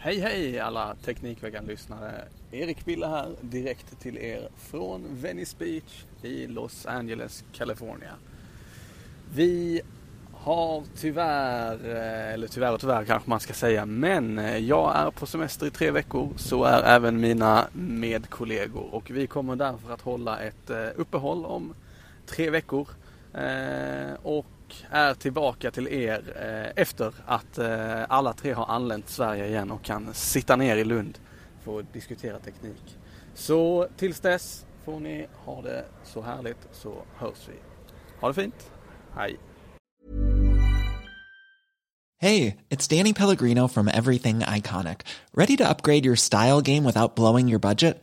Hej hej alla Teknikveckan-lyssnare. Erik Bille här direkt till er från Venice Beach i Los Angeles, California. Vi har tyvärr, eh, eller tyvärr och tyvärr kanske man ska säga, men eh, jag är på semester i tre veckor. Så är även mina medkollegor och vi kommer därför att hålla ett eh, uppehåll om tre veckor. Eh, och är tillbaka till er eh, efter att eh, alla tre har anlänt till Sverige igen och kan sitta ner i Lund för att diskutera teknik. Så tills dess får ni ha det så härligt så hörs vi. Ha det fint. Hej! Hey, it's Danny Pellegrino from Everything Iconic. Ready to upgrade your style game without blowing your budget?